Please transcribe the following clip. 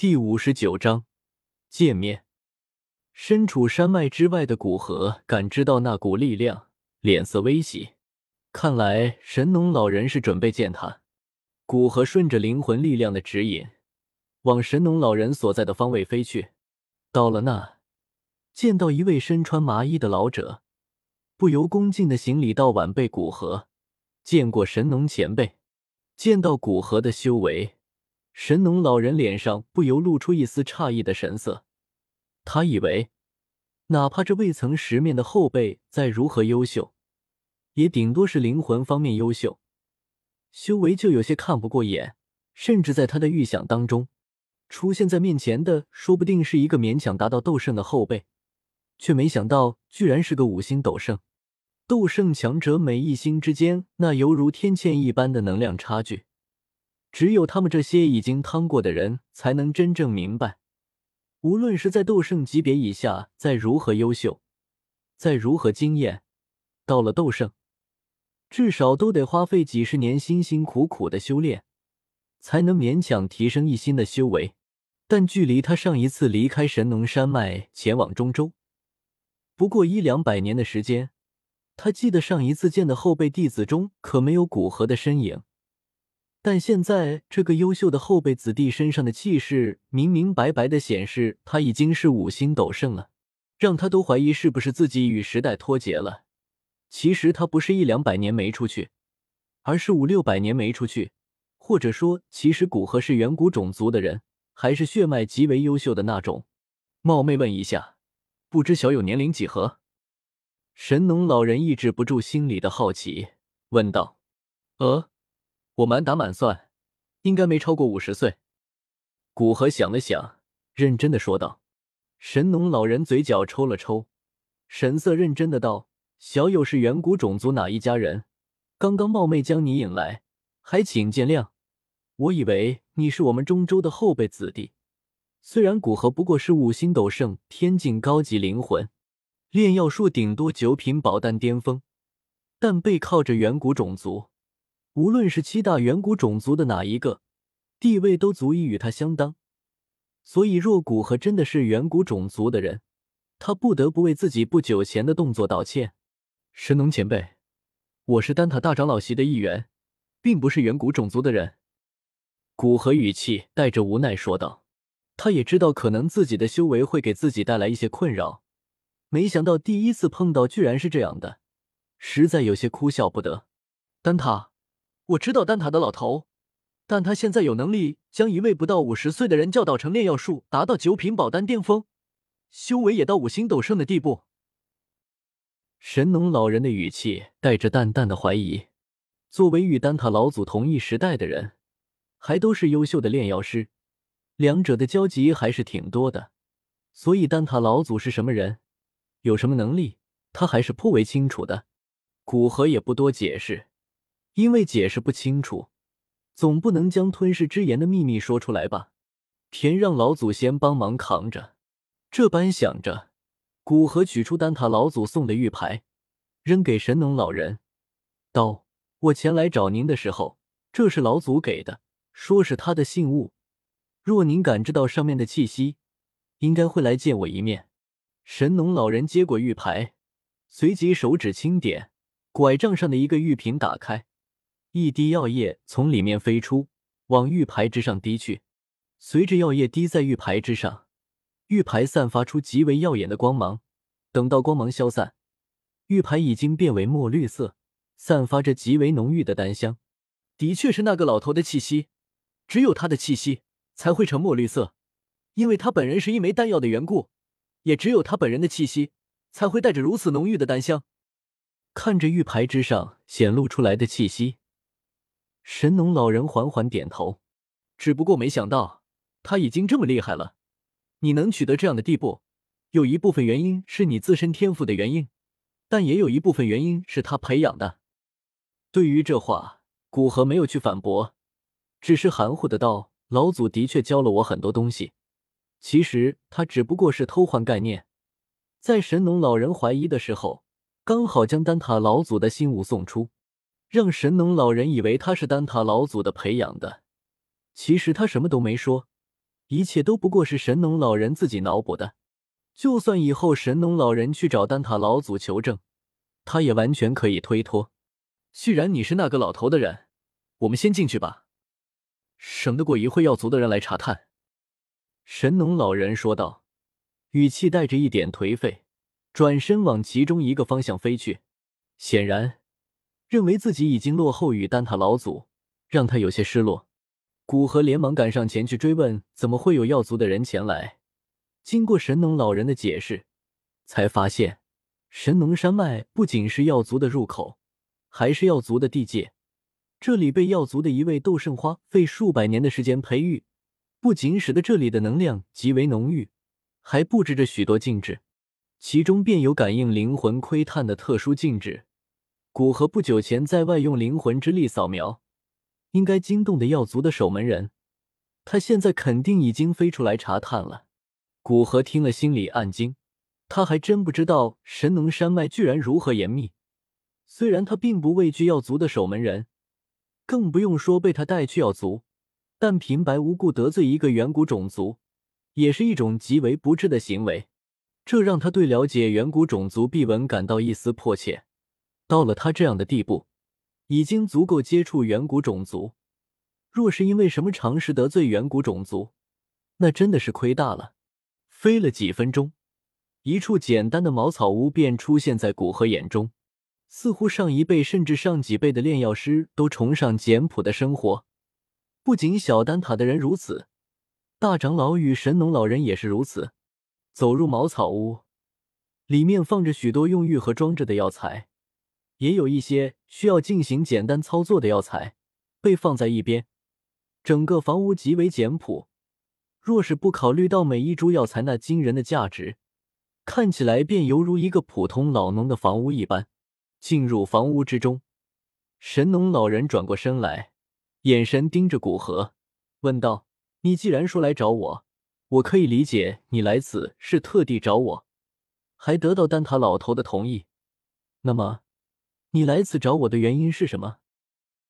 第五十九章见面。身处山脉之外的古河感知到那股力量，脸色微喜。看来神农老人是准备见他。古河顺着灵魂力量的指引，往神农老人所在的方位飞去。到了那，见到一位身穿麻衣的老者，不由恭敬的行礼道：“晚辈古河，见过神农前辈。”见到古河的修为。神农老人脸上不由露出一丝诧异的神色，他以为，哪怕这未曾识面的后辈再如何优秀，也顶多是灵魂方面优秀，修为就有些看不过眼。甚至在他的预想当中，出现在面前的说不定是一个勉强达到斗圣的后辈，却没想到居然是个五星斗圣。斗圣强者每一星之间，那犹如天堑一般的能量差距。只有他们这些已经趟过的人，才能真正明白，无论是在斗圣级别以下，再如何优秀，再如何惊艳，到了斗圣，至少都得花费几十年辛辛苦苦的修炼，才能勉强提升一星的修为。但距离他上一次离开神农山脉前往中州，不过一两百年的时间。他记得上一次见的后辈弟子中，可没有古河的身影。但现在这个优秀的后辈子弟身上的气势，明明白白的显示他已经是五星斗圣了，让他都怀疑是不是自己与时代脱节了。其实他不是一两百年没出去，而是五六百年没出去，或者说，其实古河是远古种族的人，还是血脉极为优秀的那种。冒昧问一下，不知小友年龄几何？神农老人抑制不住心里的好奇，问道：“呃。”我满打满算，应该没超过五十岁。古河想了想，认真的说道：“神农老人嘴角抽了抽，神色认真的道：‘小友是远古种族哪一家人？刚刚冒昧将你引来，还请见谅。我以为你是我们中州的后辈子弟。虽然古河不过是五星斗圣，天境高级灵魂，炼药术顶多九品宝丹巅峰，但背靠着远古种族。’”无论是七大远古种族的哪一个，地位都足以与他相当。所以，若古河真的是远古种族的人，他不得不为自己不久前的动作道歉。神农前辈，我是丹塔大长老席的一员，并不是远古种族的人。古河语气带着无奈说道。他也知道，可能自己的修为会给自己带来一些困扰，没想到第一次碰到居然是这样的，实在有些哭笑不得。丹塔。我知道丹塔的老头，但他现在有能力将一位不到五十岁的人教导成炼药术，达到九品宝丹巅峰，修为也到五星斗圣的地步。神农老人的语气带着淡淡的怀疑。作为与丹塔老祖同一时代的人，还都是优秀的炼药师，两者的交集还是挺多的。所以丹塔老祖是什么人，有什么能力，他还是颇为清楚的。古河也不多解释。因为解释不清楚，总不能将吞噬之炎的秘密说出来吧？田让老祖先帮忙扛着。这般想着，古河取出丹塔老祖送的玉牌，扔给神农老人，道：“我前来找您的时候，这是老祖给的，说是他的信物。若您感知到上面的气息，应该会来见我一面。”神农老人接过玉牌，随即手指轻点，拐杖上的一个玉瓶打开。一滴药液从里面飞出，往玉牌之上滴去。随着药液滴在玉牌之上，玉牌散发出极为耀眼的光芒。等到光芒消散，玉牌已经变为墨绿色，散发着极为浓郁的丹香。的确是那个老头的气息，只有他的气息才会成墨绿色，因为他本人是一枚丹药的缘故。也只有他本人的气息才会带着如此浓郁的丹香。看着玉牌之上显露出来的气息。神农老人缓缓点头，只不过没想到他已经这么厉害了。你能取得这样的地步，有一部分原因是你自身天赋的原因，但也有一部分原因是他培养的。对于这话，古河没有去反驳，只是含糊的道：“老祖的确教了我很多东西。其实他只不过是偷换概念，在神农老人怀疑的时候，刚好将丹塔老祖的心物送出。”让神农老人以为他是丹塔老祖的培养的，其实他什么都没说，一切都不过是神农老人自己脑补的。就算以后神农老人去找丹塔老祖求证，他也完全可以推脱。既然你是那个老头的人，我们先进去吧，省得过一会药族的人来查探。”神农老人说道，语气带着一点颓废，转身往其中一个方向飞去。显然，认为自己已经落后于丹塔老祖，让他有些失落。古河连忙赶上前去追问：“怎么会有药族的人前来？”经过神农老人的解释，才发现神农山脉不仅是药族的入口，还是药族的地界。这里被药族的一位斗圣花费数百年的时间培育，不仅使得这里的能量极为浓郁，还布置着许多禁制，其中便有感应灵魂窥探的特殊禁制。古河不久前在外用灵魂之力扫描，应该惊动的药族的守门人，他现在肯定已经飞出来查探了。古河听了，心里暗惊，他还真不知道神农山脉居然如何严密。虽然他并不畏惧药族的守门人，更不用说被他带去药族，但平白无故得罪一个远古种族，也是一种极为不智的行为。这让他对了解远古种族秘闻感到一丝迫切。到了他这样的地步，已经足够接触远古种族。若是因为什么常识得罪远古种族，那真的是亏大了。飞了几分钟，一处简单的茅草屋便出现在古河眼中。似乎上一辈甚至上几辈的炼药师都崇尚简朴的生活。不仅小丹塔的人如此，大长老与神农老人也是如此。走入茅草屋，里面放着许多用玉盒装着的药材，也有一些需要进行简单操作的药材被放在一边。整个房屋极为简朴。若是不考虑到每一株药材那惊人的价值，看起来便犹如一个普通老农的房屋一般。进入房屋之中，神农老人转过身来，眼神盯着古河，问道：“你既然说来找我，我可以理解你来此是特地找我，还得到丹塔老头的同意。那么，你来此找我的原因是什么？”